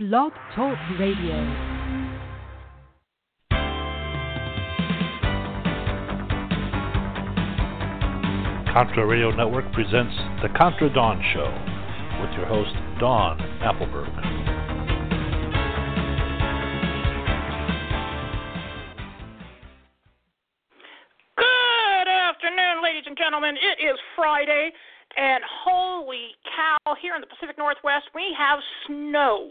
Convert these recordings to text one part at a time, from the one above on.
Blog Talk Radio. Contra Radio Network presents The Contra Dawn Show with your host, Dawn Appleberg. Good afternoon, ladies and gentlemen. It is Friday, and holy cow, here in the Pacific Northwest, we have snow.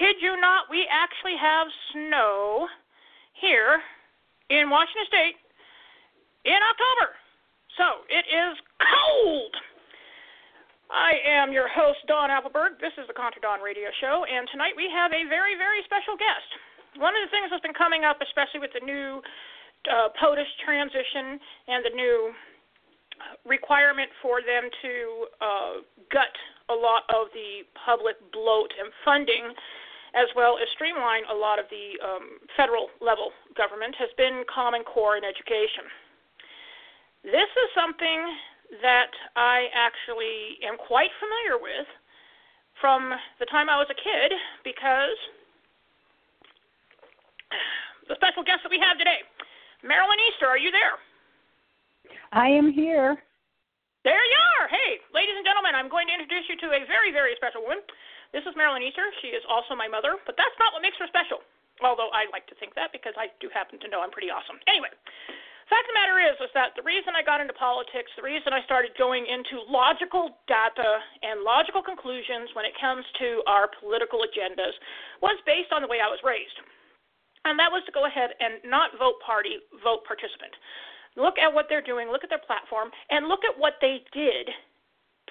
Kid you not, we actually have snow here in Washington State in October. So it is cold. I am your host, Dawn Appleberg. This is the Contra Dawn Radio Show, and tonight we have a very, very special guest. One of the things that's been coming up, especially with the new uh, POTUS transition and the new requirement for them to uh, gut a lot of the public bloat and funding, as well as streamline a lot of the um, federal level government, has been Common Core in education. This is something that I actually am quite familiar with from the time I was a kid because the special guest that we have today, Marylyn Easter, are you there? I am here. There you are. Hey, ladies and gentlemen, I'm going to introduce you to a very, very special woman. This is Marylyn Easter. She is also my mother, but that's not what makes her special. Although I like to think that because I do happen to know I'm pretty awesome. Anyway, fact of the matter is, is that the reason I got into politics, the reason I started going into logical data and logical conclusions when it comes to our political agendas was based on the way I was raised. And that was to go ahead and not vote party, vote participant. Look at what they're doing, look at their platform, and look at what they did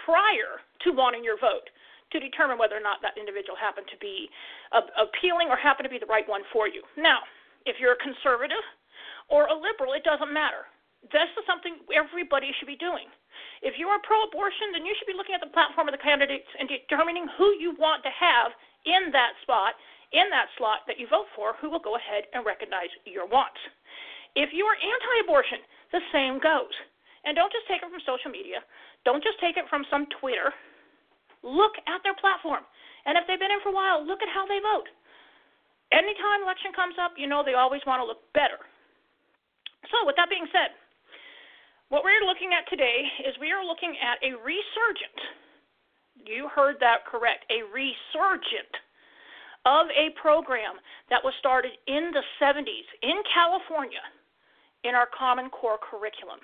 prior to wanting your vote to determine whether or not that individual happened to be appealing or happened to be the right one for you. Now, if you're a conservative or a liberal, it doesn't matter. This is something everybody should be doing. If you are pro abortion, then you should be looking at the platform of the candidates and determining who you want to have in that spot, in that slot that you vote for, who will go ahead and recognize your wants. If you are anti abortion, the same goes. And don't just take it from social media, don't just take it from some Twitter. Look at their platform. And if they've been in for a while, look at how they vote. Anytime election comes up, you know they always want to look better. So, with that being said, what we're looking at today is we are looking at a resurgent, you heard that correct, a resurgent of a program that was started in the 70s in California in our Common Core curriculum.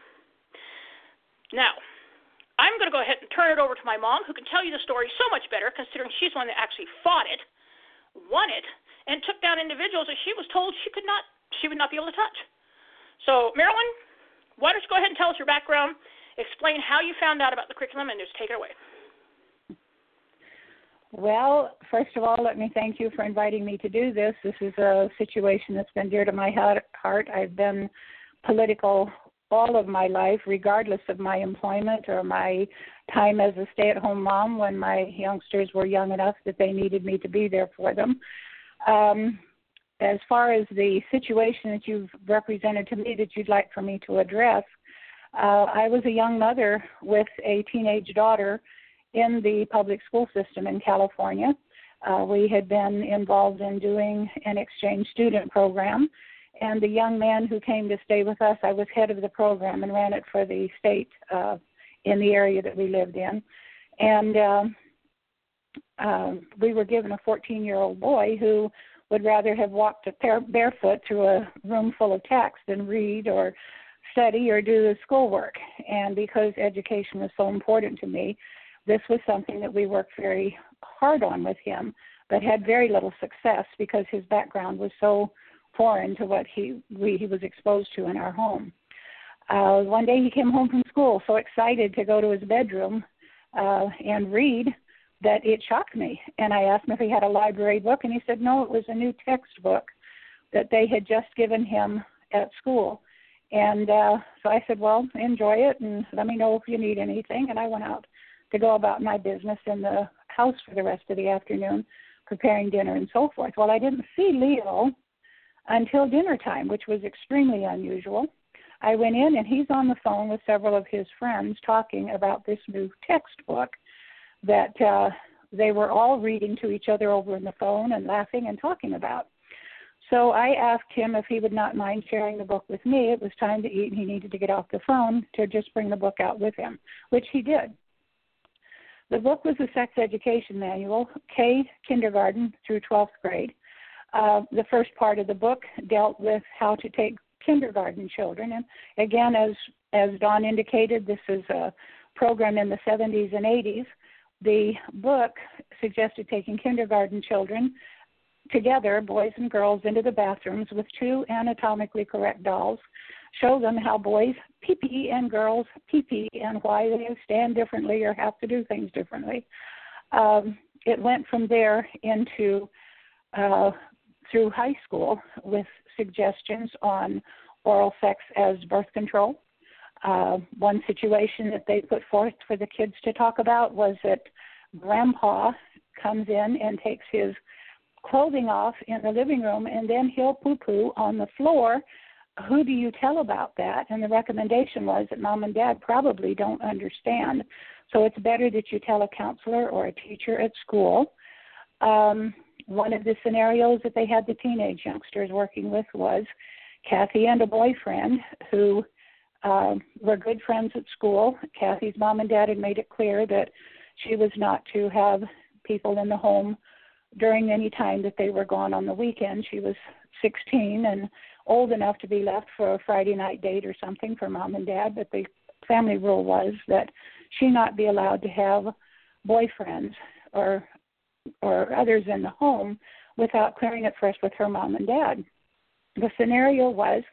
Now, I'm going to go ahead and turn it over to my mom, who can tell you the story so much better, considering she's the one that actually fought it, won it, and took down individuals that she was told she could not, she would not be able to touch. So, Marylyn, why don't you go ahead and tell us your background, explain how you found out about the curriculum, and just take it away. Well, first of all, let me thank you for inviting me to do this. This is a situation that's been dear to my heart. I've been political all of my life, regardless of my employment or my time as a stay at home mom when my youngsters were young enough that they needed me to be there for them. Um, as far as the situation that you've represented to me that you'd like for me to address, uh, I was a young mother with a teenage daughter in the public school system in California. Uh, we had been involved in doing an exchange student program, and the young man who came to stay with us, I was head of the program and ran it for the state uh, in the area that we lived in. And uh, uh, we were given a 14 year old boy who would rather have walked pair, barefoot through a room full of text than read or study or do the schoolwork. And because education was so important to me, this was something that we worked very hard on with him, but had very little success because his background was so foreign to what he we, he was exposed to in our home. Uh, one day he came home from school so excited to go to his bedroom uh, and read that it shocked me. And I asked him if he had a library book, and he said no, it was a new textbook that they had just given him at school. And uh, so I said, well, enjoy it and let me know if you need anything. And I went out to go about my business in the house for the rest of the afternoon, preparing dinner and so forth. Well, I didn't see Leo until dinner time, which was extremely unusual. I went in and he's on the phone with several of his friends talking about this new textbook that uh, they were all reading to each other over in the phone and laughing and talking about. So I asked him if he would not mind sharing the book with me. It was time to eat and he needed to get off the phone to just bring the book out with him, which he did. The book was a sex education manual, K kindergarten through 12th grade. Uh, the first part of the book dealt with how to take kindergarten children, and again, as as Dawn indicated, this is a program in the 70s and 80s. The book suggested taking kindergarten children together, boys and girls, into the bathrooms with two anatomically correct dolls, show them how boys pee pee and girls pee pee and why they stand differently or have to do things differently. Um, it went from there into uh, through high school with suggestions on oral sex as birth control. Uh, one situation that they put forth for the kids to talk about was that grandpa comes in and takes his clothing off in the living room and then he'll poo poo on the floor. Who do you tell about that? And the recommendation was that mom and dad probably don't understand. So it's better that you tell a counselor or a teacher at school. Um, one of the scenarios that they had the teenage youngsters working with was Kathy and a boyfriend who uh, were good friends at school. Kathy's mom and dad had made it clear that she was not to have people in the home during any time that they were gone on the weekend. She was 16 and old enough to be left for a Friday night date or something for mom and dad, but the family rule was that she not be allowed to have boyfriends or or others in the home without clearing it first with her mom and dad. The scenario was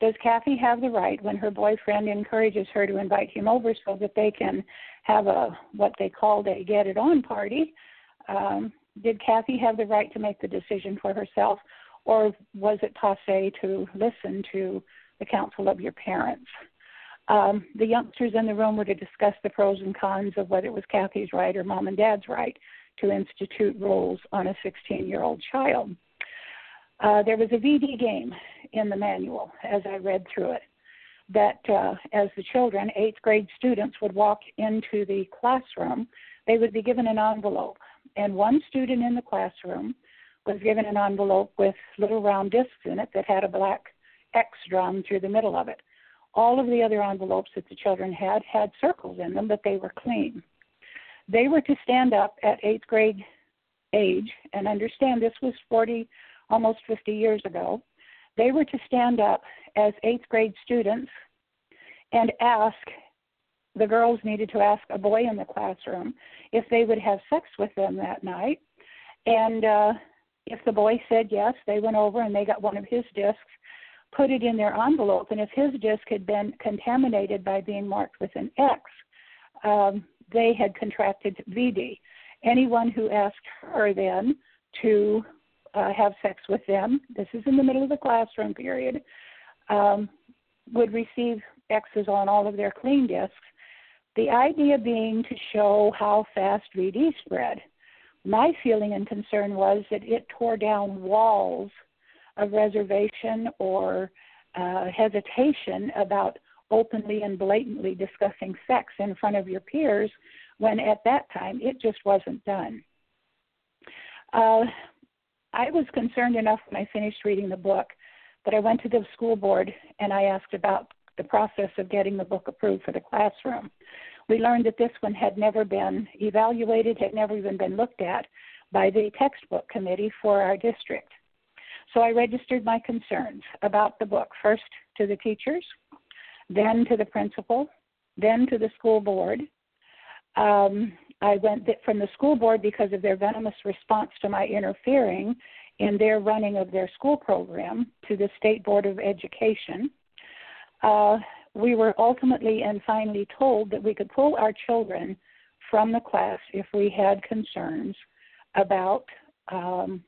does Kathy have the right when her boyfriend encourages her to invite him over so that they can have a what they called a get it on party? Um, did Kathy have the right to make the decision for herself, or was it passe to listen to the counsel of your parents? Um, the youngsters in the room were to discuss the pros and cons of whether it was Kathy's right or mom and dad's right to institute rules on a 16 year old child. Uh, there was a VD game in the manual as I read through it that uh, as the children, eighth grade students, would walk into the classroom, they would be given an envelope and one student in the classroom was given an envelope with little round discs in it that had a black X drawn through the middle of it. All of the other envelopes that the children had had circles in them, but they were clean. They were to stand up at eighth grade age, and understand this was 40, almost 50 years ago. They were to stand up as eighth grade students and ask the girls needed to ask a boy in the classroom if they would have sex with them that night. And uh, if the boy said yes, they went over and they got one of his discs, put it in their envelope, and if his disc had been contaminated by being marked with an X, um, they had contracted VD. Anyone who asked her then to uh, have sex with them, this is in the middle of the classroom period, um, would receive X's on all of their clean discs the idea being to show how fast VD spread. My feeling and concern was that it tore down walls of reservation or uh, hesitation about openly and blatantly discussing sex in front of your peers when at that time it just wasn't done. Uh, I was concerned enough when I finished reading the book that I went to the school board and I asked about the process of getting the book approved for the classroom. We learned that this one had never been evaluated, had never even been looked at by the textbook committee for our district. So I registered my concerns about the book first to the teachers, then to the principal, then to the school board. Um, I went from the school board because of their venomous response to my interfering in their running of their school program to the State Board of Education. Uh, we were ultimately and finally told that we could pull our children from the class if we had concerns about um,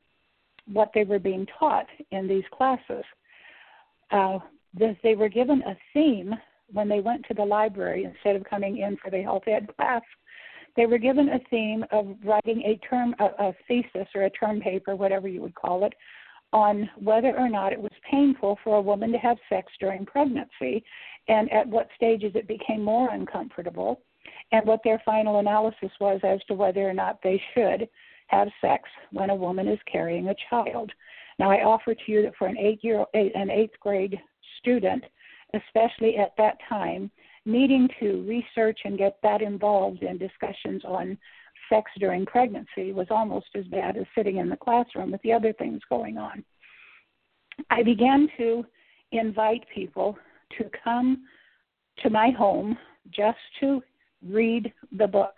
what they were being taught in these classes. Uh, they were given a theme when they went to the library instead of coming in for the health ed class. They were given a theme of writing a term, a, a thesis or a term paper, whatever you would call it, on whether or not it was painful for a woman to have sex during pregnancy and at what stages it became more uncomfortable and what their final analysis was as to whether or not they should have sex when a woman is carrying a child. Now, I offer to you that for an eight year an eighth grade student, especially at that time, needing to research and get that involved in discussions on sex during pregnancy was almost as bad as sitting in the classroom with the other things going on. I began to invite people to come to my home just to read the book.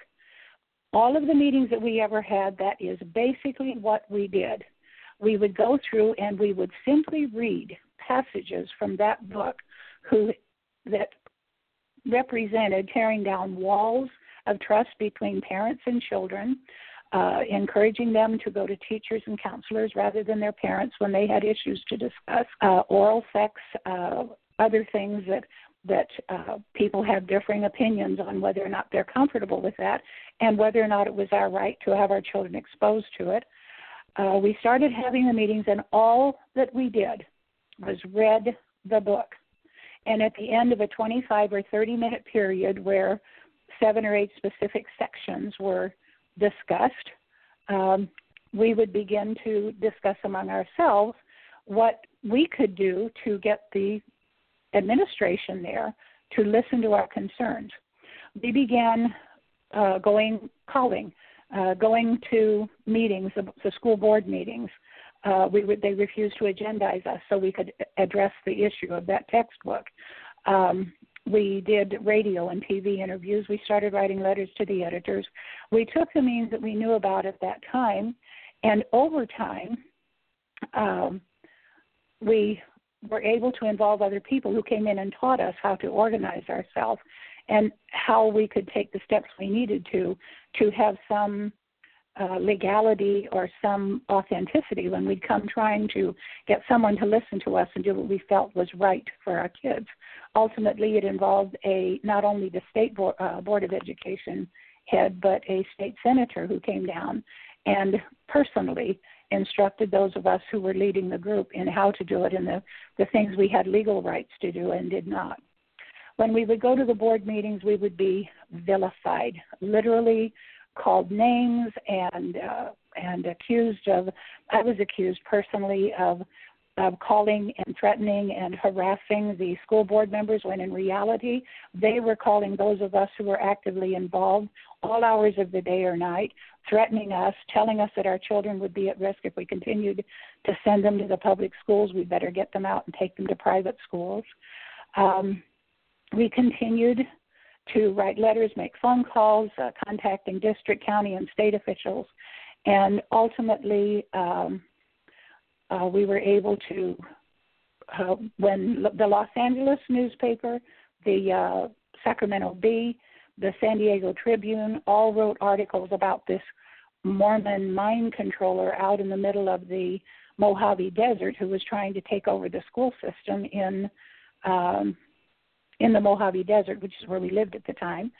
All of the meetings that we ever had, that is basically what we did. We would go through and we would simply read passages from that book who that represented tearing down walls of trust between parents and children, uh, encouraging them to go to teachers and counselors rather than their parents when they had issues to discuss, uh, oral sex, uh, other things that that uh, people have differing opinions on whether or not they're comfortable with that, and whether or not it was our right to have our children exposed to it. Uh, we started having the meetings, and all that we did was read the book. And at the end of a 25 or 30 minute period where seven or eight specific sections were discussed, um, we would begin to discuss among ourselves what we could do to get the administration there to listen to our concerns. We began uh, going, calling, uh, going to meetings, the school board meetings. Uh, we would, they refused to agendize us so we could address the issue of that textbook. Um, we did radio and TV interviews. We started writing letters to the editors. We took the means that we knew about at that time, and over time, um, we were able to involve other people who came in and taught us how to organize ourselves and how we could take the steps we needed to to have some uh, legality or some authenticity when we'd come trying to get someone to listen to us and do what we felt was right for our kids. Ultimately, it involved a not only the state board, uh, board of education head, but a state senator who came down and personally instructed those of us who were leading the group in how to do it and the, the things we had legal rights to do and did not. When we would go to the board meetings, we would be vilified, literally called names and uh, and accused of. I was accused personally of of calling and threatening and harassing the school board members when in reality they were calling those of us who were actively involved all hours of the day or night, threatening us, telling us that our children would be at risk if we continued to send them to the public schools. We better get them out and take them to private schools. Um, we continued to write letters, make phone calls, uh, contacting district, county, and state officials, and ultimately um, uh, we were able to, uh, when the Los Angeles newspaper, the uh, Sacramento Bee, the San Diego Tribune all wrote articles about this Mormon mind controller out in the middle of the Mojave Desert who was trying to take over the school system in um, in the Mojave Desert, which is where we lived at the time.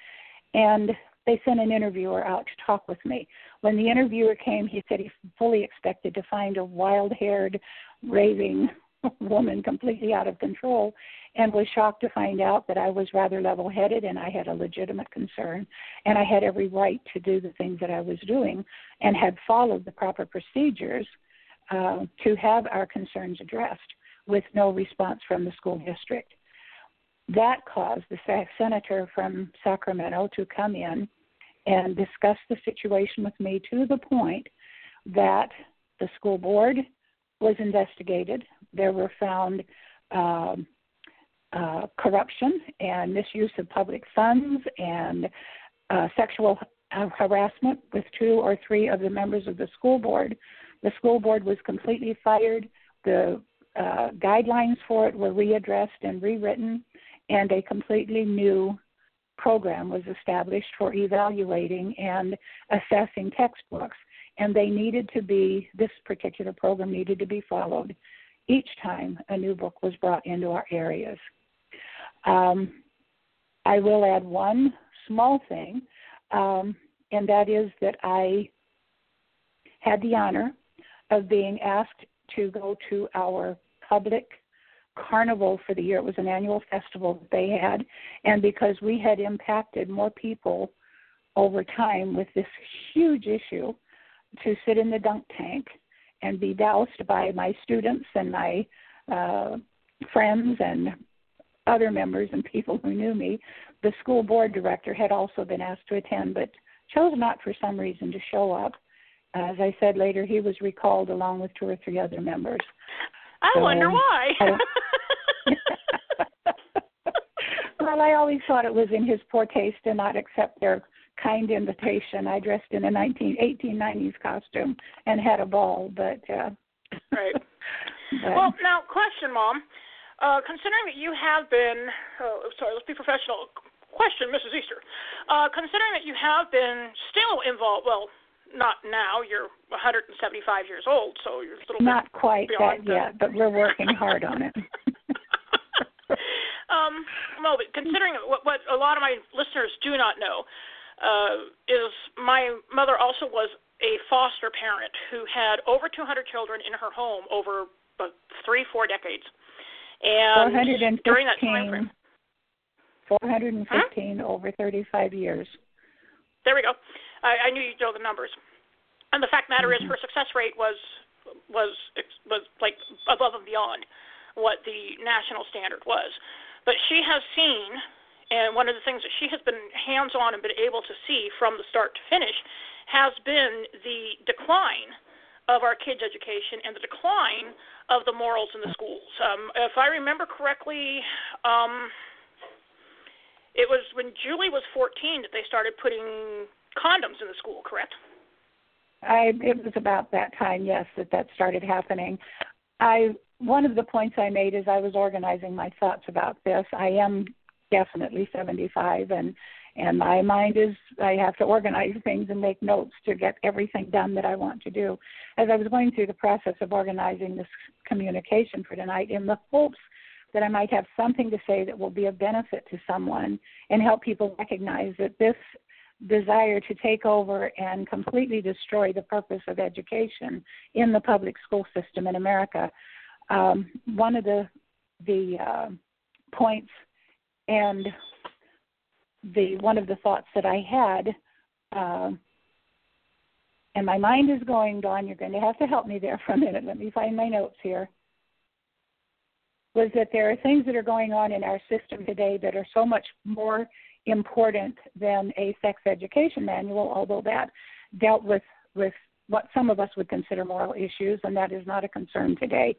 And they sent an interviewer out to talk with me. When the interviewer came, he said he fully expected to find a wild haired, raving woman completely out of control and was shocked to find out that I was rather level headed and I had a legitimate concern and I had every right to do the things that I was doing and had followed the proper procedures uh, to have our concerns addressed with no response from the school district that caused the senator from Sacramento to come in and discuss the situation with me to the point that the school board was investigated. There were found um, uh, corruption and misuse of public funds and uh, sexual harassment with two or three of the members of the school board. The school board was completely fired. The uh, guidelines for it were readdressed and rewritten and a completely new program was established for evaluating and assessing textbooks. And they needed to be, this particular program needed to be followed each time a new book was brought into our areas. Um, I will add one small thing, um, and that is that I had the honor of being asked to go to our public carnival for the year. It was an annual festival that they had, and because we had impacted more people over time with this huge issue to sit in the dunk tank and be doused by my students and my uh, friends and other members and people who knew me. The school board director had also been asked to attend, but chose not for some reason to show up. As I said later, he was recalled along with two or three other members. I so, wonder why. I, well, I always thought it was in his poor taste to not accept their kind invitation. I dressed in a 19, 1890s costume and had a ball, but uh right. but, well, now question, mom. Uh considering that you have been oh, sorry, let's be professional. Question, Mrs. Easter. Uh considering that you have been still involved, well, not now. You're 175 years old, so you're a little not quite that yet, but we're working hard on it. um, well, considering what, what a lot of my listeners do not know, uh, is my mother also was a foster parent who had over 200 children in her home over uh, three, four dececades. And 415, during that time frame, 415 huh? over 35 years. There we go. I, I knew you'd know the numbers. And the fact matter mm-hmm. is, her success rate was was was like above and beyond what the national standard was. But she has seen and one of the things that she has been hands on and been able to see from the start to finish has been the decline of our kids' education and the decline of the morals in the schools. Um, if I remember correctly, um, it was when Julie was 14 that they started putting condoms in the school, correct? I it was about that time, yes, that that started happening. I one of the points I made as I was organizing my thoughts about this, I am definitely 75 and and my mind is I have to organize things and make notes to get everything done that I want to do. As I was going through the process of organizing this communication for tonight in the hopes that I might have something to say that will be of benefit to someone and help people recognize that this desire to take over and completely destroy the purpose of education in the public school system in America. Um, one of the the uh, points and the one of the thoughts that I had, uh, and my mind is going, Dawn, you're going to have to help me there for a minute. Let me find my notes here. Was that there are things that are going on in our system today that are so much more important than a sex education manual, although that dealt with with what some of us would consider moral issues, and that is not a concern today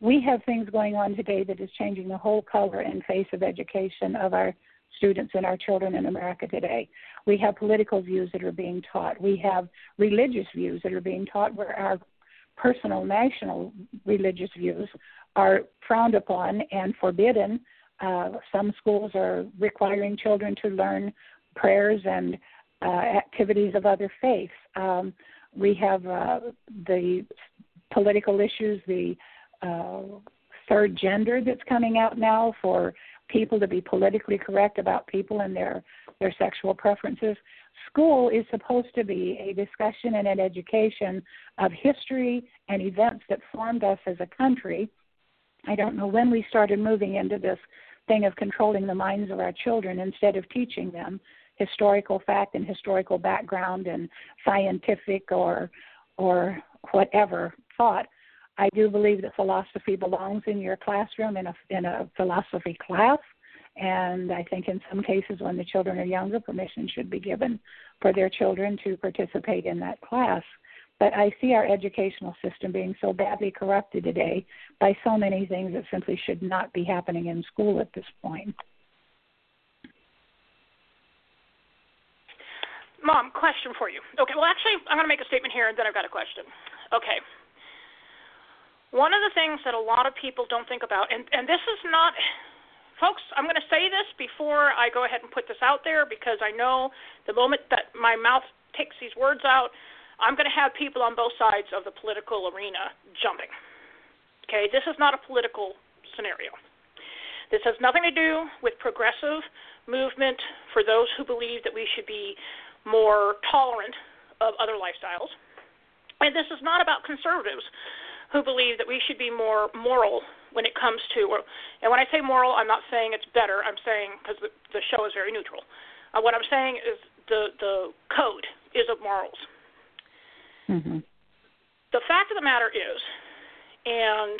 we have things going on today that is changing the whole color and face of education of our students and our children in America today. We have political views that are being taught. We have religious views that are being taught where our personal national religious views are frowned upon and forbidden. Uh, some schools are requiring children to learn prayers and uh, activities of other faiths. Um, we have uh, the political issues, the uh, third gender that's coming out now for people to be politically correct about people and their their sexual preferences. School is supposed to be a discussion and an education of history and events that formed us as a country. I don't know when we started moving into this thing of controlling the minds of our children instead of teaching them historical fact and historical background and scientific or or whatever thought I do believe that philosophy belongs in your classroom in a in a philosophy class, and I think in some cases when the children are younger, permission should be given for their children to participate in that class. But I see our educational system being so badly corrupted today by so many things that simply should not be happening in school at this point. Mom, question for you. Okay, well, actually, I'm going to make a statement here, and then I've got a question. Okay, one of the things that a lot of people don't think about, and, and this is not, folks, I'm going to say this before I go ahead and put this out there because I know the moment that my mouth takes these words out, I'm going to have people on both sides of the political arena jumping. Okay, this is not a political scenario. This has nothing to do with progressive movement for those who believe that we should be more tolerant of other lifestyles. And this is not about conservatives who believe that we should be more moral when it comes to, or, and when I say moral, I'm not saying it's better. I'm saying because the, the show is very neutral. Uh, what I'm saying is the the code is of morals. Mm-hmm. The fact of the matter is, and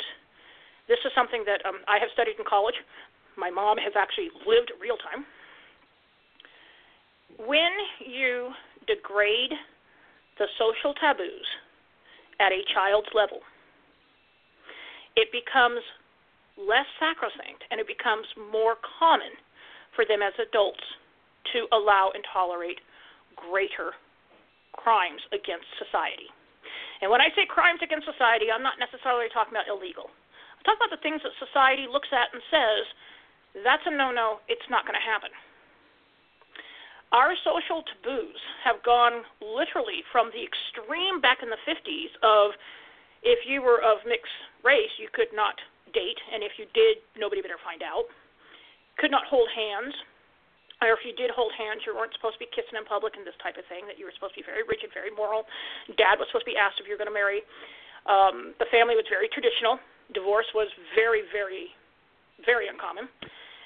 this is something that um, I have studied in college. My mom has actually lived real time. When you degrade the social taboos at a child's level, it becomes less sacrosanct and it becomes more common for them as adults to allow and tolerate greater crimes against society. And when I say crimes against society, I'm not necessarily talking about illegal. I'm talking about the things that society looks at and says, that's a no no, it's not going to happen. Our social taboos have gone literally from the extreme back in the 50s of if you were of mixed race, you could not date, and if you did, nobody better find out. Could not hold hands, or if you did hold hands, you weren't supposed to be kissing in public and this type of thing. That you were supposed to be very rigid, very moral. Dad was supposed to be asked if you're going to marry. Um, the family was very traditional. Divorce was very, very, very uncommon.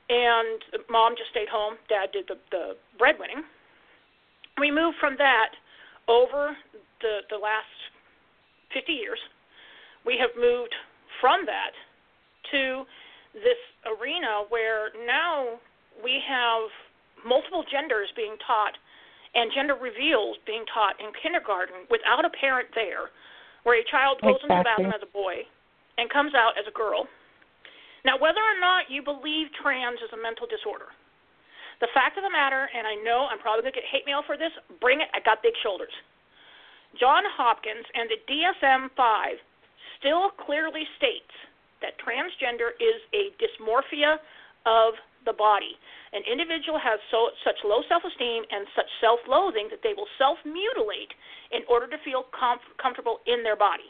And mom just stayed home. Dad did the the breadwinning. We moved from that over the the last 50 years. We have moved from that to this arena where now we have multiple genders being taught and gender reveals being taught in kindergarten without a parent there, where a child goes exactly. into the bathroom as a boy and comes out as a girl. Now, whether or not you believe trans is a mental disorder, the fact of the matter, and I know I'm probably going to get hate mail for this, bring it, I got big shoulders. John Hopkins and the DSM 5 still clearly states that transgender is a dysmorphia of the body. An individual has so, such low self esteem and such self loathing that they will self mutilate in order to feel com- comfortable in their body.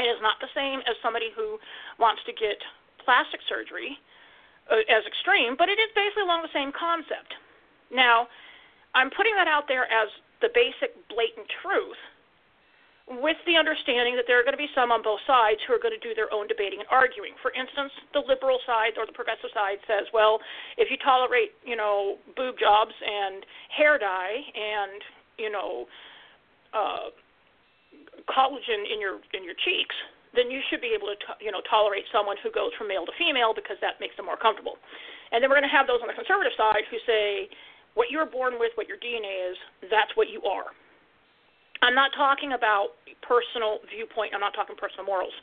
It is not the same as somebody who wants to get plastic surgery uh, as extreme, but it is basically along the same concept. Now, I'm putting that out there as the basic blatant truth with the understanding that there are going to be some on both sides who are going to do their own debating and arguing. For instance, the liberal side or the progressive side says, well, if you tolerate, you know, boob jobs and hair dye and, you know, uh, collagen in your in your cheeks, then you should be able to, you know, tolerate someone who goes from male to female because that makes them more comfortable. And then we're going to have those on the conservative side who say, what you're born with, what your DNA is, that's what you are I'm not talking about personal viewpoint. I'm not talking personal morals.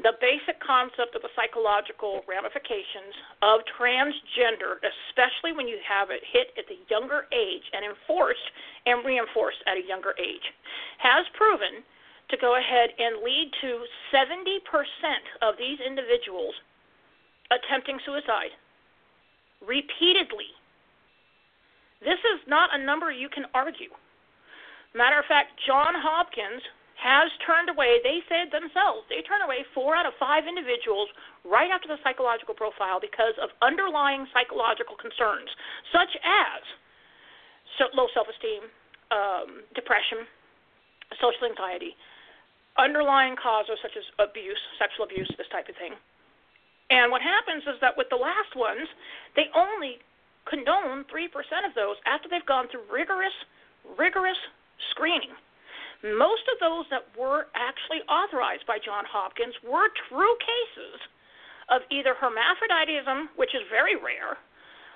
The basic concept of the psychological ramifications of transgender, especially when you have it hit at the younger age and enforced and reinforced at a younger age, has proven to go ahead and lead to 70% of these individuals attempting suicide repeatedly. This is not a number you can argue. Matter of fact, John Hopkins has turned away, they said themselves, they turned away four out of five individuals right after the psychological profile because of underlying psychological concerns, such as low self esteem, um, depression, social anxiety, underlying causes such as abuse, sexual abuse, this type of thing. And what happens is that with the last ones, they only condone 3% of those after they've gone through rigorous, rigorous screening. Most of those that were actually authorized by John Hopkins were true cases of either hermaphroditism, which is very rare,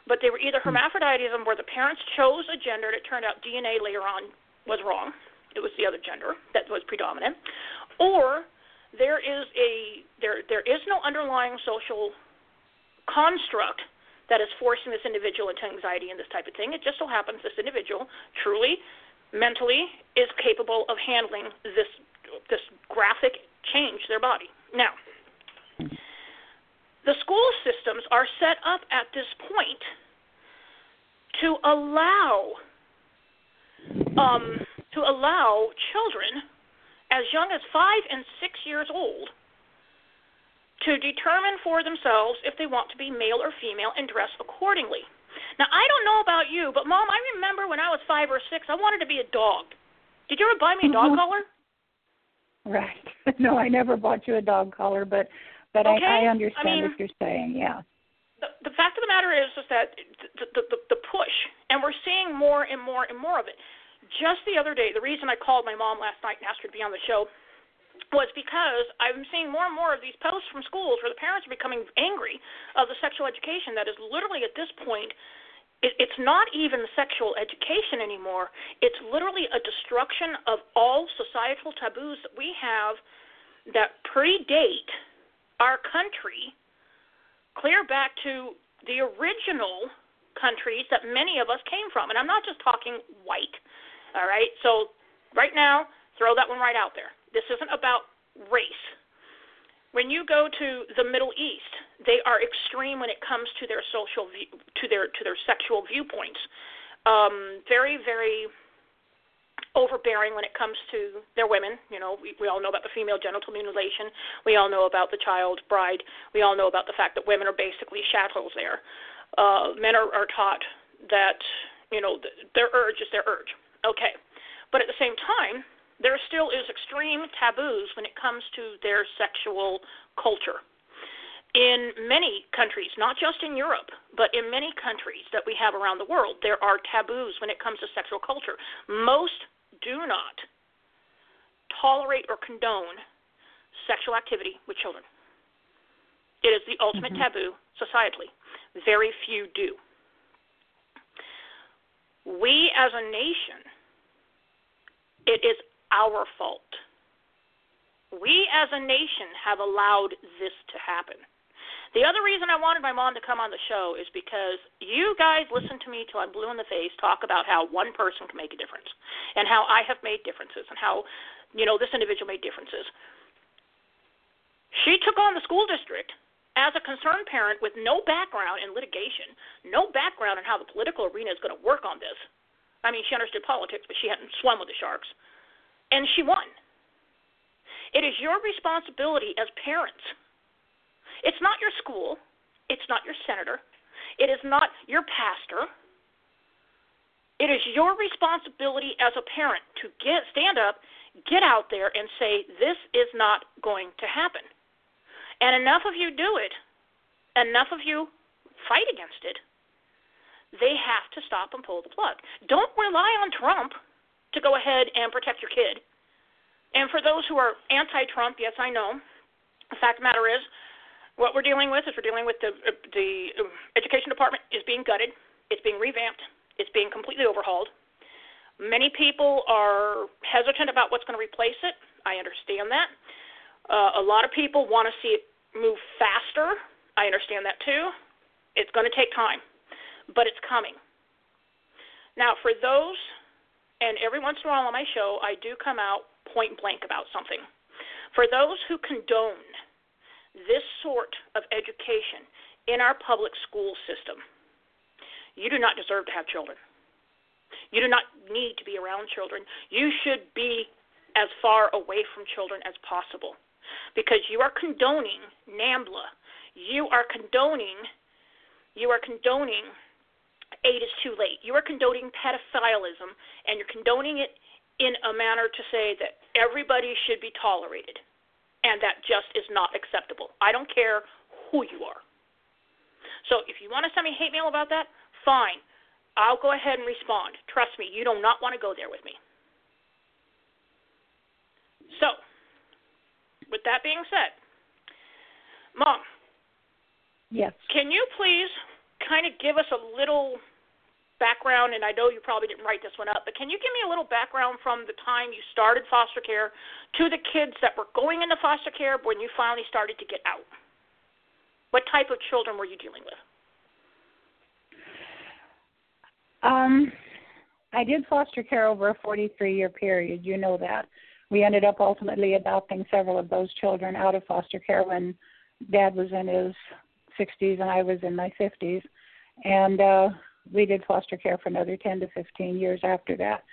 but they were either hmm. hermaphroditism where the parents chose a gender and it turned out DNA later on was wrong. It was the other gender that was predominant. Or there is a there there is no underlying social construct that is forcing this individual into anxiety and this type of thing. It just so happens this individual truly mentally is capable of handling this this graphic change their body. Now, the school systems are set up at this point to allow um, to allow children as young as five and six years old to determine for themselves if they want to be male or female and dress accordingly. Now I don't know about you, but mom, I remember when I was five or six, I wanted to be a dog. Did you ever buy me a dog mm-hmm. collar? Right. No, I never bought you a dog collar, but but okay. I, I understand I mean, what you're saying. Yeah. The the fact of the matter is, is that the, the, the, the push, and we're seeing more and more and more of it. Just the other day, the reason I called my mom last night and asked her to be on the show was because I'm seeing more and more of these posts from schools where the parents are becoming angry of the sexual education that is literally at this point it's not even sexual education anymore. It's literally a destruction of all societal taboos that we have that predate our country clear back to the original countries that many of us came from. And I'm not just talking white. All right? So, right now, throw that one right out there. This isn't about race. When you go to the Middle East, they are extreme when it comes to their social view, to their to their sexual viewpoints. Um, very very overbearing when it comes to their women. You know, we, we all know about the female genital mutilation. We all know about the child bride. We all know about the fact that women are basically shackles there. Uh, men are, are taught that you know th- their urge is their urge. Okay, but at the same time, there still is extreme taboos when it comes to their sexual culture. In many countries, not just in Europe, but in many countries that we have around the world, there are taboos when it comes to sexual culture. Most do not tolerate or condone sexual activity with children. It is the ultimate mm-hmm. taboo societally. Very few do. We as a nation, it is our fault. We as a nation have allowed this to happen. The other reason I wanted my mom to come on the show is because you guys listen to me till I'm blue in the face talk about how one person can make a difference and how I have made differences and how, you know, this individual made differences. She took on the school district as a concerned parent with no background in litigation, no background in how the political arena is going to work on this. I mean, she understood politics, but she hadn't swum with the sharks and she won. It is your responsibility as parents. It's not your school, it's not your senator, it is not your pastor. It is your responsibility as a parent to get stand up, get out there and say this is not going to happen. And enough of you do it, enough of you fight against it. They have to stop and pull the plug. Don't rely on Trump to go ahead and protect your kid. And for those who are anti-Trump, yes, I know. The fact of the matter is, what we're dealing with is we're dealing with the the education department is being gutted, it's being revamped, it's being completely overhauled. Many people are hesitant about what's going to replace it. I understand that. Uh, a lot of people want to see it move faster. I understand that too. It's going to take time, but it's coming. Now, for those and every once in a while on my show, I do come out point blank about something. For those who condone this sort of education in our public school system, you do not deserve to have children. You do not need to be around children. You should be as far away from children as possible because you are condoning NAMBLA. You are condoning you are condoning eight is too late. You are condoning pedophilism, and you're condoning it in a manner to say that everybody should be tolerated, and that just is not acceptable. I don't care who you are. So if you want to send me hate mail about that, fine. I'll go ahead and respond. Trust me, you do not want to go there with me. So, with that being said, Mom. Yes. Can you please kind of give us a little background, and I know you probably didn't write this one up, but can you give me a little background from the time you started foster care to the kids that were going into foster care when you finally started to get out? What type of children were you dealing with? Um, I did foster care over a 43 year period. You know that. We ended up ultimately adopting several of those children out of foster care when dad was in his 60s and I was in my 50s. And uh, we did foster care for another 10 to 15 years after that.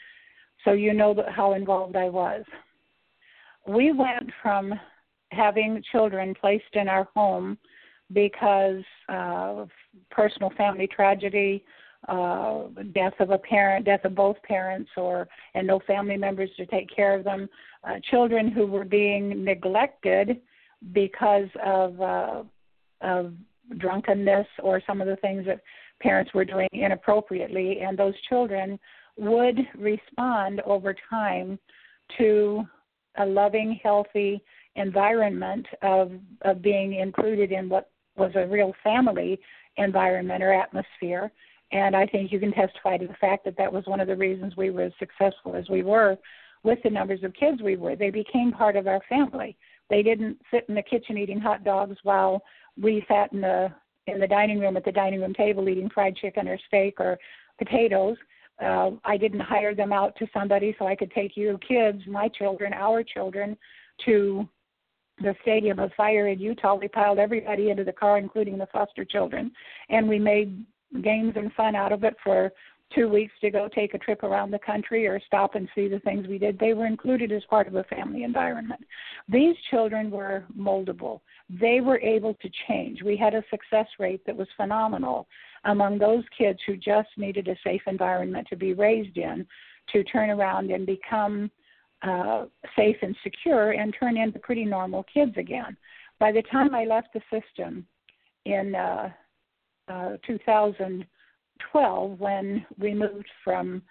So you know how involved I was. We went from having children placed in our home because of personal family tragedy, uh, death of a parent, death of both parents, or and no family members to take care of them. Uh, children who were being neglected because of uh, of drunkenness or some of the things that parents were doing inappropriately, and those children would respond over time to a loving, healthy environment of of being included in what was a real family environment or atmosphere. And I think you can testify to the fact that that was one of the reasons we were as successful as we were with the numbers of kids we were. They became part of our family. They didn't sit in the kitchen eating hot dogs while we sat in the in the dining room at the dining room table eating fried chicken or steak or potatoes. Uh, I didn't hire them out to somebody so I could take you kids, my children, our children, to the stadium of fire in Utah. We piled everybody into the car, including the foster children, and we made games and fun out of it for two weeks to go take a trip around the country or stop and see the things we did. They were included as part of a family environment. These children were moldable. They were able to change. We had a success rate that was phenomenal among those kids who just needed a safe environment to be raised in to turn around and become uh, safe and secure and turn into pretty normal kids again. By the time I left the system in uh, uh, 2012, when we moved from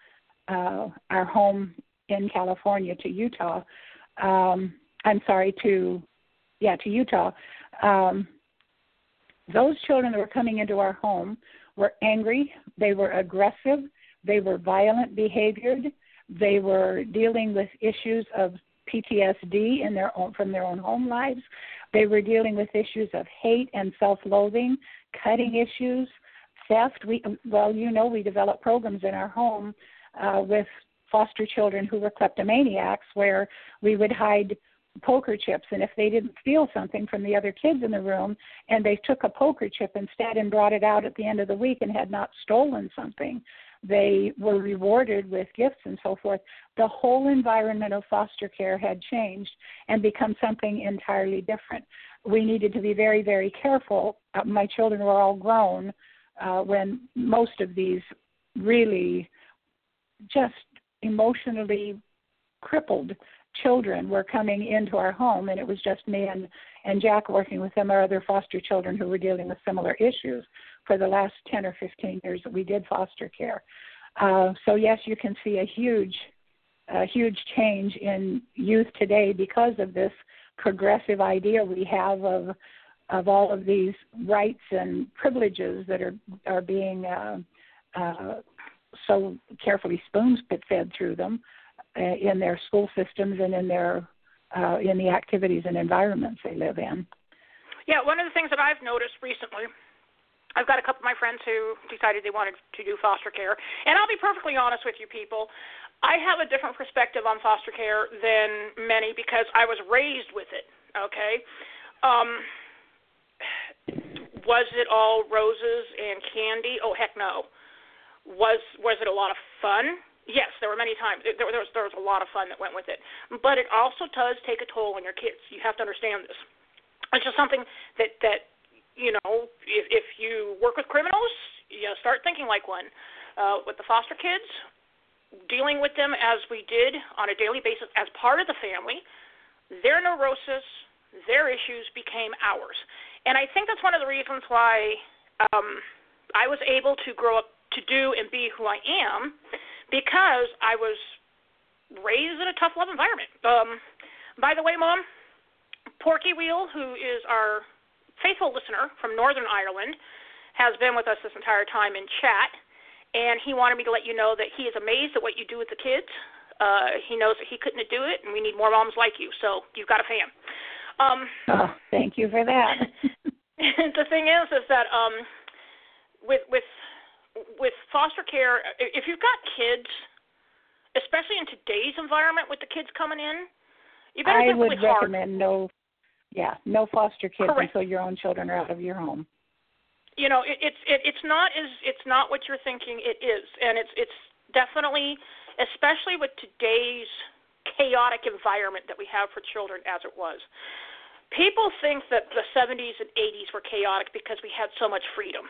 uh, our home in California to Utah, um, I'm sorry to yeah to Utah. Um, those children that were coming into our home were angry, they were aggressive, they were violent behaviored, they were dealing with issues of PTSD in their own from their own home lives. They were dealing with issues of hate and self-loathing, cutting issues, theft. We well, you know, we developed programs in our home uh, with foster children who were kleptomaniacs, where we would hide poker chips and if they didn't steal something from the other kids in the room and they took a poker chip instead and brought it out at the end of the week and had not stolen something they were rewarded with gifts and so forth. The whole environment of foster care had changed and become something entirely different. We needed to be very, very careful. Uh, my children were all grown uh, when most of these really just emotionally crippled children were coming into our home and it was just me and and Jack working with them or other foster children who were dealing with similar issues for the last 10 or 15 years that we did foster care. Uh, so yes, you can see a huge, a huge change in youth today because of this progressive idea we have of of all of these rights and privileges that are are being uh, uh, so carefully spoon fed through them uh, in their school systems and in their uh, in the activities and environments they live in. Yeah, one of the things that I've noticed recently I've got a couple of my friends who decided they wanted to do foster care. And I'll be perfectly honest with you people. I have a different perspective on foster care than many because I was raised with it, okay? Um was it all roses and candy? Oh heck no. Was was it a lot of fun? Yes, there were many times. There, there was there was a lot of fun that went with it, but it also does take a toll on your kids. You have to understand this. It's just something that that you know, if, if you work with criminals, you start thinking like one. Uh, with the foster kids, dealing with them as we did on a daily basis as part of the family, their neurosis, their issues became ours. And I think that's one of the reasons why um, I was able to grow up to do and be who I am because I was raised in a tough love environment. Um, by the way, Mom, Porky Wheel, who is our faithful listener from Northern Ireland, has been with us this entire time in chat, and he wanted me to let you know that he is amazed at what you do with the kids. Uh, he knows that he couldn't do it, and we need more moms like you. So you've got a fan. Um, oh, thank you for that. the thing is, is that um, with with with foster care, if you've got kids, especially in today's environment with the kids coming in, you better I would really hard. recommend no yeah, no foster kids Correct. until your own children are out of your home. You know, it, it's it, it's not as it's not what you're thinking it is, and it's it's definitely, especially with today's chaotic environment that we have for children as it was. People think that the 70s and 80s were chaotic because we had so much freedom.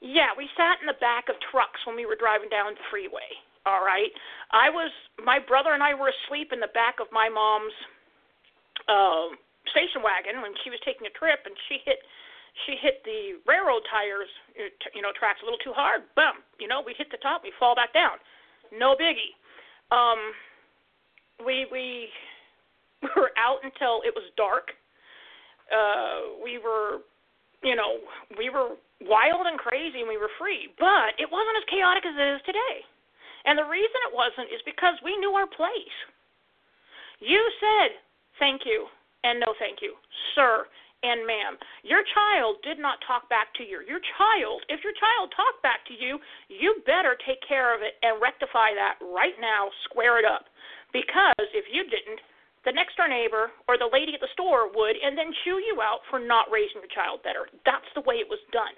Yeah, we sat in the back of trucks when we were driving down the freeway. All right, I was my brother and I were asleep in the back of my mom's uh, station wagon when she was taking a trip and she hit she hit the railroad tires, uh, you know, tracks a little too hard. Boom, you know, we hit the top, we fall back down. No biggie. Um, we we were out until it was dark. Uh, we were, you know, we were wild and crazy and we were free, but it wasn't as chaotic as it is today. And the reason it wasn't is because we knew our place. You said thank you and no thank you, sir and ma'am. Your child did not talk back to you. Your child, if your child talked back to you, you better take care of it and rectify that right now, square it up. Because if you didn't, the next door neighbor or the lady at the store would and then chew you out for not raising your child better. That's the way it was done.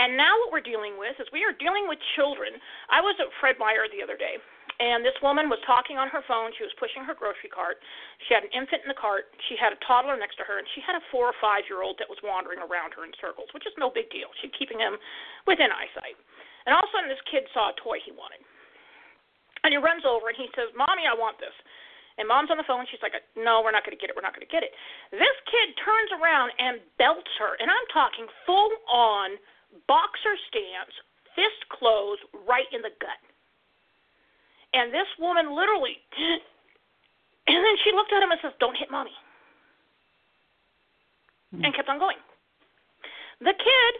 And now what we're dealing with is we are dealing with children. I was at Fred Meyer the other day, and this woman was talking on her phone. She was pushing her grocery cart. She had an infant in the cart. She had a toddler next to her, and she had a four or five year old that was wandering around her in circles, which is no big deal. She's keeping him within eyesight. And all of a sudden, this kid saw a toy he wanted. And he runs over and he says, Mommy, I want this. And mom's on the phone. She's like, No, we're not going to get it. We're not going to get it. This kid turns around and belts her. And I'm talking full on boxer stance, fist closed, right in the gut. And this woman literally, and then she looked at him and says, Don't hit mommy. Mm-hmm. And kept on going. The kid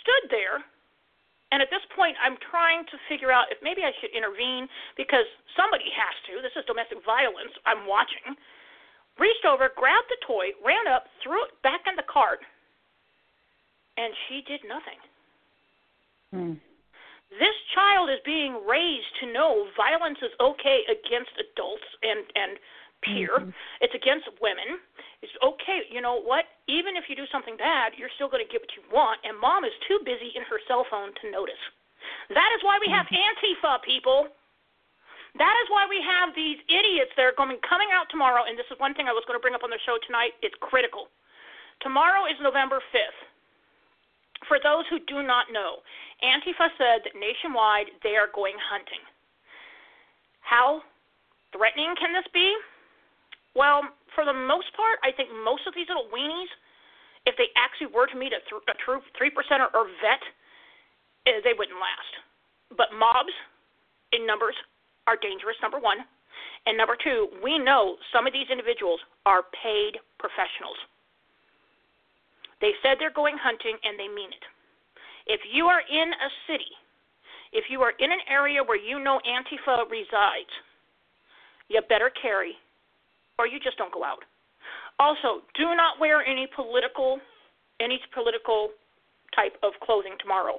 stood there, and at this point, I'm trying to figure out if maybe I should intervene because somebody has to. This is domestic violence. I'm watching. Reached over, grabbed the toy, ran up, threw it back in the cart, and she did nothing. Hmm. This child is being raised to know violence is okay against adults and and peer. Mm-hmm. It's against women. It's okay. You know what? Even if you do something bad, you're still going to get what you want. And mom is too busy in her cell phone to notice. That is why we have mm-hmm. Antifa, people. That is why we have these idiots that are going coming out tomorrow. And this is one thing I was going to bring up on the show tonight. It's critical. Tomorrow is November 5th. For those who do not know, Antifa said that nationwide they are going hunting. How threatening can this be? Well, for the most part, I think most of these little weenies, if they actually were to meet a, th- a true three percenter or vet, eh, they wouldn't last. But mobs, in numbers, are dangerous. Number one, and number two, we know some of these individuals are paid professionals. They said they're going hunting and they mean it. If you are in a city, if you are in an area where you know Antifa resides, you better carry or you just don't go out. Also, do not wear any political any political type of clothing tomorrow.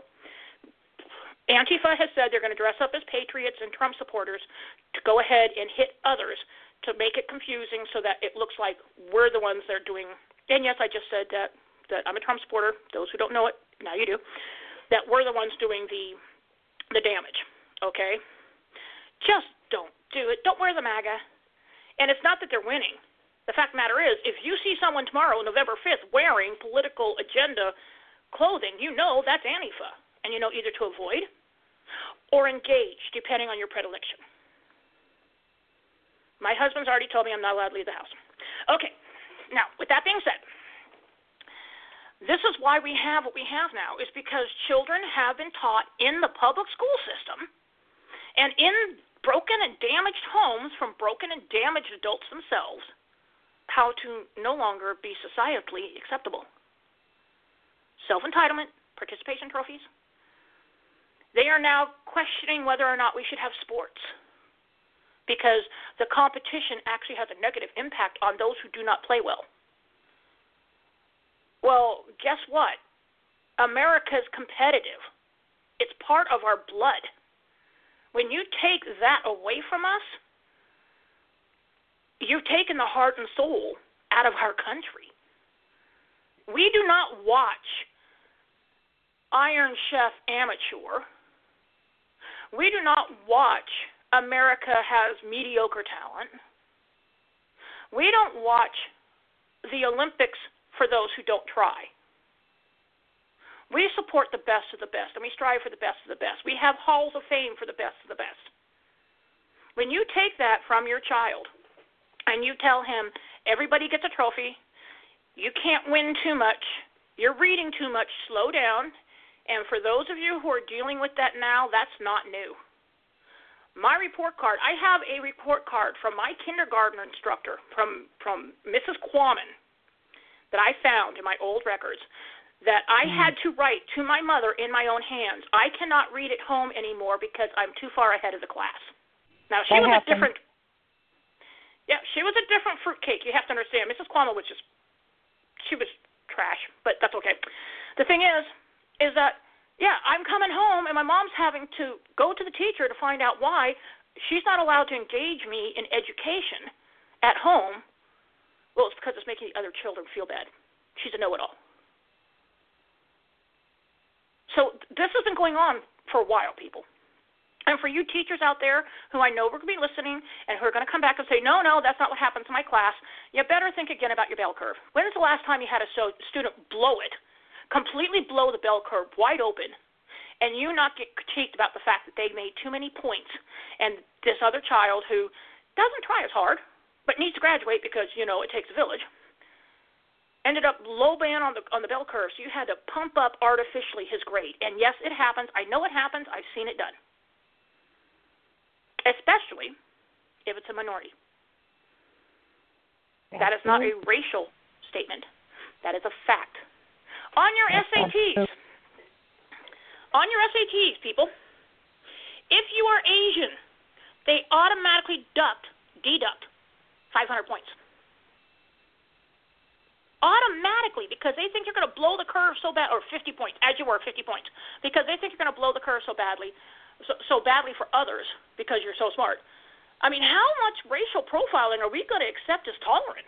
Antifa has said they're going to dress up as patriots and Trump supporters to go ahead and hit others to make it confusing so that it looks like we're the ones that are doing. And yes, I just said that that I'm a Trump supporter. Those who don't know it, now you do. That we're the ones doing the the damage. Okay, just don't do it. Don't wear the MAGA. And it's not that they're winning. The fact of the matter is, if you see someone tomorrow, November 5th, wearing political agenda clothing, you know that's Antifa, and you know either to avoid or engage, depending on your predilection. My husband's already told me I'm not allowed to leave the house. Okay, now, with that being said, this is why we have what we have now, is because children have been taught in the public school system and in broken and damaged homes from broken and damaged adults themselves how to no longer be societally acceptable. Self entitlement, participation trophies. They are now questioning whether or not we should have sports because the competition actually has a negative impact on those who do not play well. Well, guess what? America's competitive. It's part of our blood. When you take that away from us, you've taken the heart and soul out of our country. We do not watch Iron Chef Amateur. We do not watch America Has Mediocre Talent. We don't watch the Olympics for those who don't try. We support the best of the best, and we strive for the best of the best. We have halls of fame for the best of the best. When you take that from your child and you tell him everybody gets a trophy, you can't win too much, You're reading too much. Slow down. And for those of you who are dealing with that now, that's not new. My report card, I have a report card from my kindergarten instructor, from, from Mrs. Quammen, that I found in my old records that I mm. had to write to my mother in my own hands. I cannot read at home anymore because I'm too far ahead of the class. Now she that was happened. a different Yeah, she was a different fruitcake. You have to understand. Mrs. Cuomo was just she was trash, but that's okay. The thing is is that yeah, I'm coming home and my mom's having to go to the teacher to find out why she's not allowed to engage me in education at home. Well, it's because it's making the other children feel bad. She's a know-it-all. So this has been going on for a while, people. And for you teachers out there who I know are going to be listening and who are going to come back and say, no, no, that's not what happens in my class, you better think again about your bell curve. When was the last time you had a student blow it, completely blow the bell curve wide open, and you not get critiqued about the fact that they made too many points, and this other child who doesn't try as hard, but needs to graduate because, you know, it takes a village – ended up low band on the on the bell curve, so you had to pump up artificially his grade. And yes, it happens. I know it happens. I've seen it done. Especially if it's a minority. That's that is not a racial statement. That is a fact. On your SATs. On your SATs, people. If you are Asian, they automatically deduct deduct 500 points automatically because they think you're going to blow the curve so bad, or 50 points, as you were 50 points, because they think you're going to blow the curve so badly, so, so badly for others because you're so smart. I mean, how much racial profiling are we going to accept as tolerant?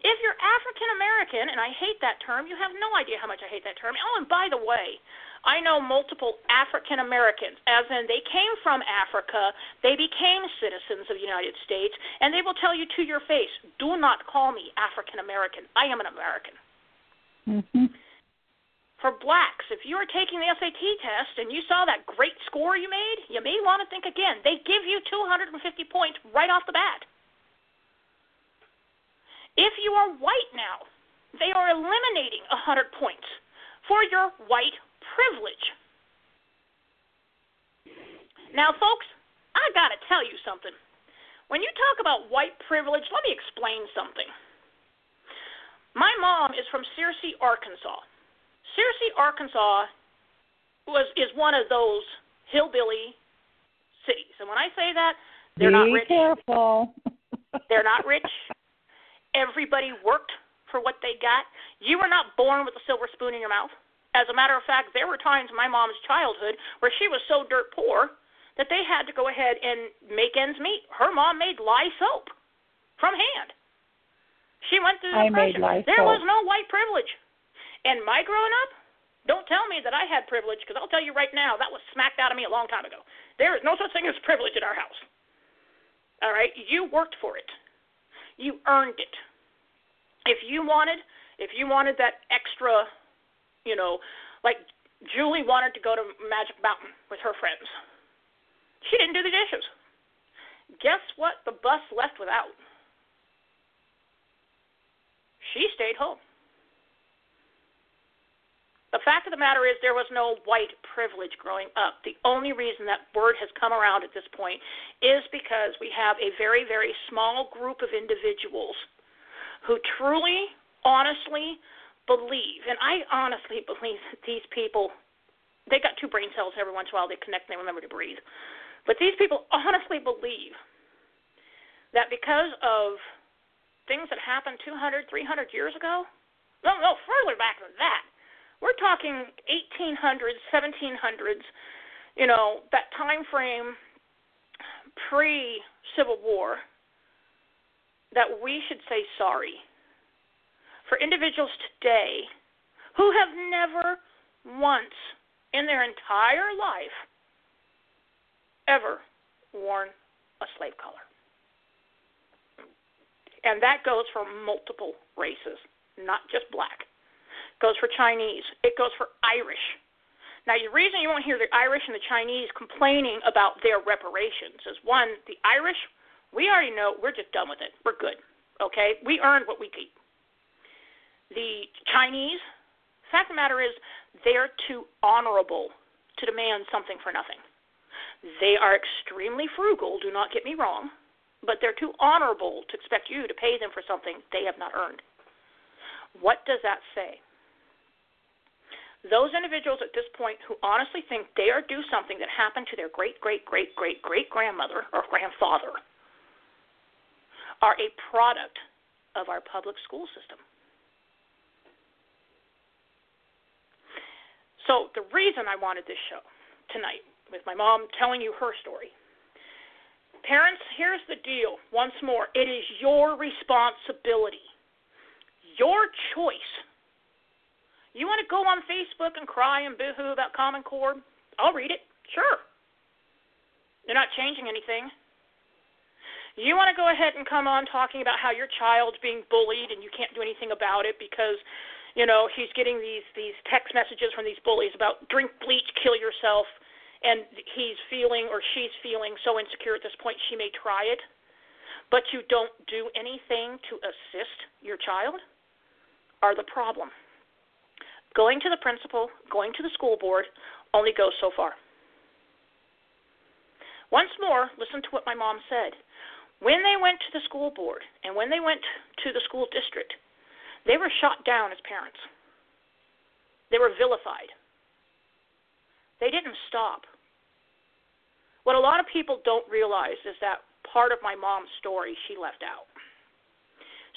If you're African American, and I hate that term, you have no idea how much I hate that term. Oh, and by the way, I know multiple African Americans, as in they came from Africa, they became citizens of the United States, and they will tell you to your face, do not call me African American. I am an American. Mm-hmm. For blacks, if you are taking the SAT test and you saw that great score you made, you may want to think again. They give you 250 points right off the bat. If you are white now, they are eliminating 100 points for your white privilege. Now, folks, I got to tell you something. When you talk about white privilege, let me explain something. My mom is from Searcy, Arkansas. Searcy, Arkansas was is one of those hillbilly cities. And when I say that, they're Be not rich. careful. They're not rich. Everybody worked for what they got. You were not born with a silver spoon in your mouth. As a matter of fact, there were times in my mom's childhood where she was so dirt poor that they had to go ahead and make ends meet. Her mom made lye soap from hand. She went through the I made depression. lye there soap. was no white privilege. And my growing up, don't tell me that I had privilege because I'll tell you right now that was smacked out of me a long time ago. There is no such thing as privilege in our house. All right, you worked for it. You earned it. If you wanted, if you wanted that extra, you know, like Julie wanted to go to Magic Mountain with her friends. She didn't do the dishes. Guess what the bus left without? She stayed home. The fact of the matter is, there was no white privilege growing up. The only reason that word has come around at this point is because we have a very, very small group of individuals who truly, honestly believe, and I honestly believe that these people, they got two brain cells every once in a while, they connect and they remember to breathe. But these people honestly believe that because of things that happened 200, 300 years ago, no, no, further back than that, we're talking 1800s, 1700s, you know, that time frame pre Civil War, that we should say sorry for individuals today who have never once in their entire life ever worn a slave collar. And that goes for multiple races, not just black goes for Chinese. It goes for Irish. Now, the reason you won't hear the Irish and the Chinese complaining about their reparations is one, the Irish, we already know we're just done with it. We're good. Okay? We earned what we keep. The Chinese. Fact of the matter is, they're too honorable to demand something for nothing. They are extremely frugal, do not get me wrong, but they're too honorable to expect you to pay them for something they have not earned. What does that say? Those individuals at this point who honestly think they are due something that happened to their great, great, great, great, great grandmother or grandfather are a product of our public school system. So, the reason I wanted this show tonight with my mom telling you her story. Parents, here's the deal once more it is your responsibility, your choice. You want to go on Facebook and cry and boohoo about Common Core? I'll read it. Sure. They're not changing anything. You want to go ahead and come on talking about how your child's being bullied and you can't do anything about it because, you know, he's getting these these text messages from these bullies about drink bleach, kill yourself and he's feeling or she's feeling so insecure at this point she may try it, but you don't do anything to assist your child, are the problem. Going to the principal, going to the school board only goes so far. Once more, listen to what my mom said. When they went to the school board and when they went to the school district, they were shot down as parents. They were vilified. They didn't stop. What a lot of people don't realize is that part of my mom's story she left out.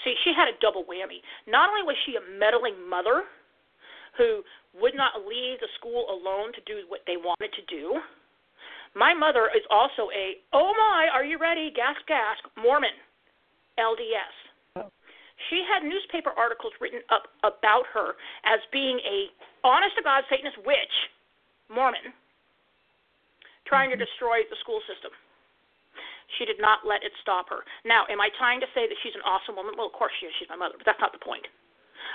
See, she had a double whammy. Not only was she a meddling mother who would not leave the school alone to do what they wanted to do, my mother is also a, oh my, are you ready? Gasp, gasp, Mormon, LDS. She had newspaper articles written up about her as being a honest to God Satanist witch Mormon trying to mm-hmm. destroy the school system. She did not let it stop her. Now, am I trying to say that she's an awesome woman? Well, of course she is. She's my mother, but that's not the point.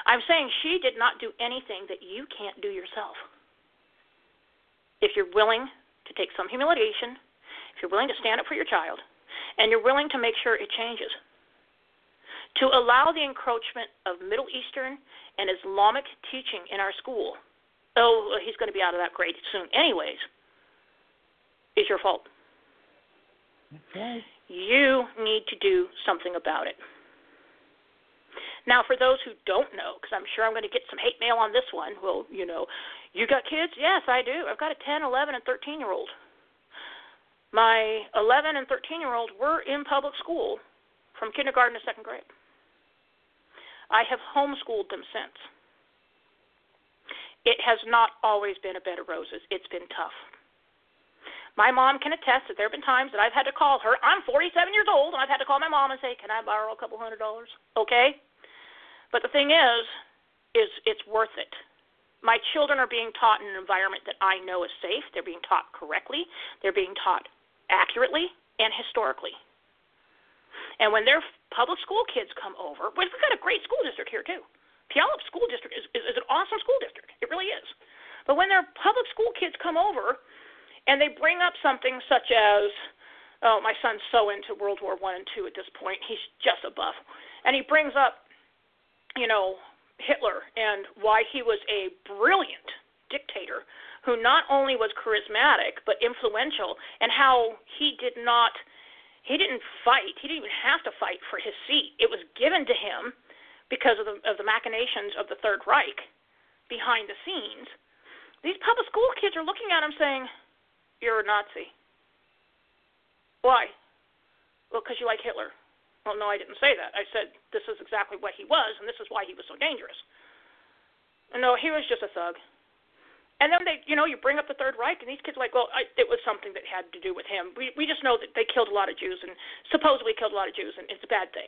I'm saying she did not do anything that you can't do yourself. If you're willing to take some humiliation, if you're willing to stand up for your child, and you're willing to make sure it changes, to allow the encroachment of Middle Eastern and Islamic teaching in our school oh, he's going to be out of that grade soon, anyways, is your fault. Okay. You need to do something about it. Now, for those who don't know, because I'm sure I'm going to get some hate mail on this one, well, you know, you got kids? Yes, I do. I've got a 10, 11, and 13 year old. My 11 and 13 year old were in public school from kindergarten to second grade. I have homeschooled them since it has not always been a bed of roses. It's been tough. My mom can attest that there have been times that I've had to call her. I'm 47 years old, and I've had to call my mom and say, "Can I borrow a couple hundred dollars?" Okay. But the thing is, is it's worth it. My children are being taught in an environment that I know is safe. They're being taught correctly. They're being taught accurately and historically. And when their public school kids come over, we've got a great school district here too. Puyallup School District is, is, is an awesome school district. It really is. But when their public school kids come over and they bring up something such as, oh, my son's so into World War One and Two at this point, he's just a buff, and he brings up, you know, Hitler and why he was a brilliant dictator who not only was charismatic but influential, and how he did not, he didn't fight, he didn't even have to fight for his seat. It was given to him because of the, of the machinations of the Third Reich behind the scenes, these public school kids are looking at him saying, You're a Nazi. Why? Well, because you like Hitler. Well, no, I didn't say that. I said this is exactly what he was, and this is why he was so dangerous. No, he was just a thug. And then they, you know, you bring up the Third Reich, and these kids are like, well, I, it was something that had to do with him. We we just know that they killed a lot of Jews and supposedly killed a lot of Jews, and it's a bad thing.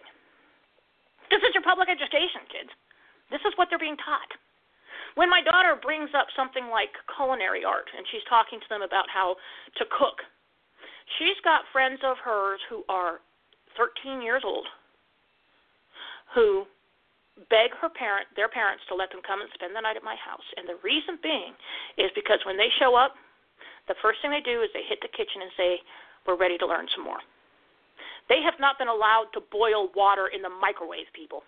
This is your public education, kids. This is what they're being taught. When my daughter brings up something like culinary art and she's talking to them about how to cook, she's got friends of hers who are 13 years old who beg her parent their parents to let them come and spend the night at my house. And the reason being is because when they show up, the first thing they do is they hit the kitchen and say, "We're ready to learn some more." They have not been allowed to boil water in the microwave, people.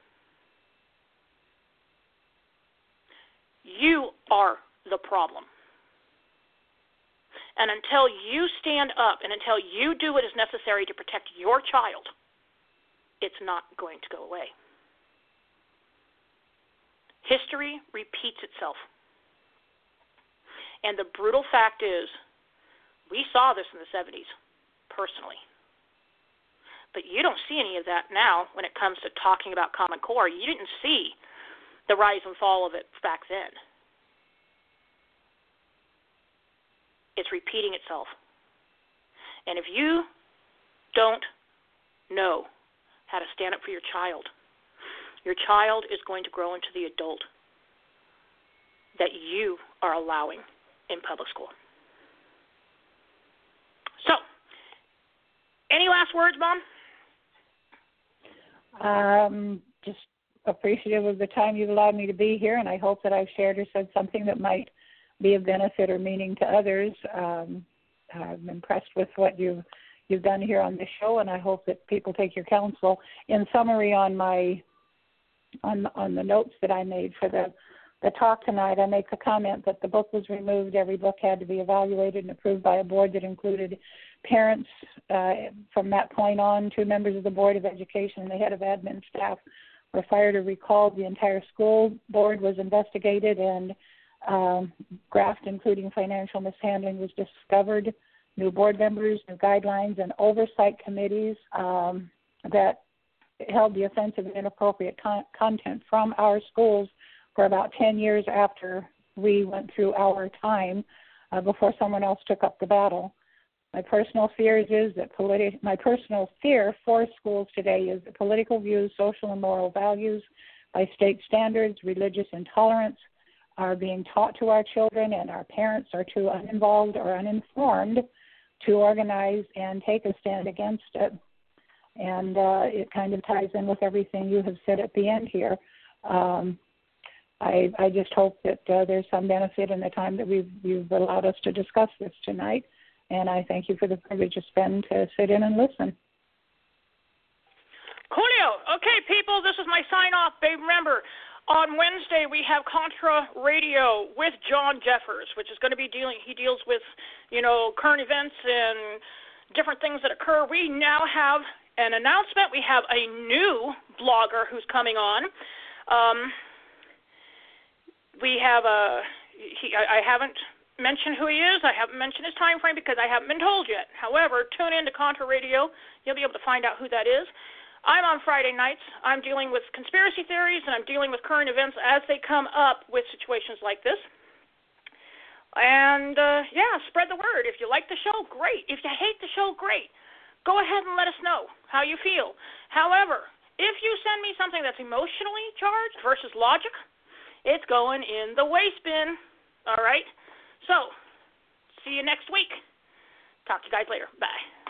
You are the problem. And until you stand up and until you do what is necessary to protect your child, it's not going to go away. History repeats itself. And the brutal fact is, we saw this in the 70s, personally. But you don't see any of that now when it comes to talking about Common Core. You didn't see the rise and fall of it back then. It's repeating itself. And if you don't know how to stand up for your child, your child is going to grow into the adult that you are allowing in public school. So, any last words, Mom? Um, just appreciative of the time you've allowed me to be here, and I hope that I've shared or said something that might be of benefit or meaning to others. Um, I'm impressed with what you've you've done here on this show, and I hope that people take your counsel. In summary, on my on on the notes that I made for the the talk tonight, I make the comment that the book was removed. Every book had to be evaluated and approved by a board that included parents uh, from that point on, two members of the Board of Education, and the head of admin staff were fired or recalled. The entire school board was investigated, and um, graft, including financial mishandling, was discovered. New board members, new guidelines, and oversight committees um, that held the offensive and inappropriate con- content from our schools for about 10 years after we went through our time uh, before someone else took up the battle. My personal fears is that politi- my personal fear for schools today is that political views, social and moral values by state standards, religious intolerance are being taught to our children, and our parents are too uninvolved or uninformed to organize and take a stand against it. And uh, it kind of ties in with everything you have said at the end here. Um, I, I just hope that uh, there's some benefit in the time that we've, you've allowed us to discuss this tonight. And I thank you for the privilege of spend to sit in and listen. Coolio. Okay, people, this is my sign off. Remember, on Wednesday we have Contra Radio with John Jeffers, which is going to be dealing. He deals with, you know, current events and different things that occur. We now have an announcement. We have a new blogger who's coming on. Um, we have a. He, I, I haven't mentioned who he is. I haven't mentioned his time frame because I haven't been told yet. However, tune in to Contra Radio. You'll be able to find out who that is. I'm on Friday nights. I'm dealing with conspiracy theories and I'm dealing with current events as they come up with situations like this. And uh, yeah, spread the word. If you like the show, great. If you hate the show, great. Go ahead and let us know how you feel. However, if you send me something that's emotionally charged versus logic, it's going in the waste bin. All right? So, see you next week. Talk to you guys later. Bye.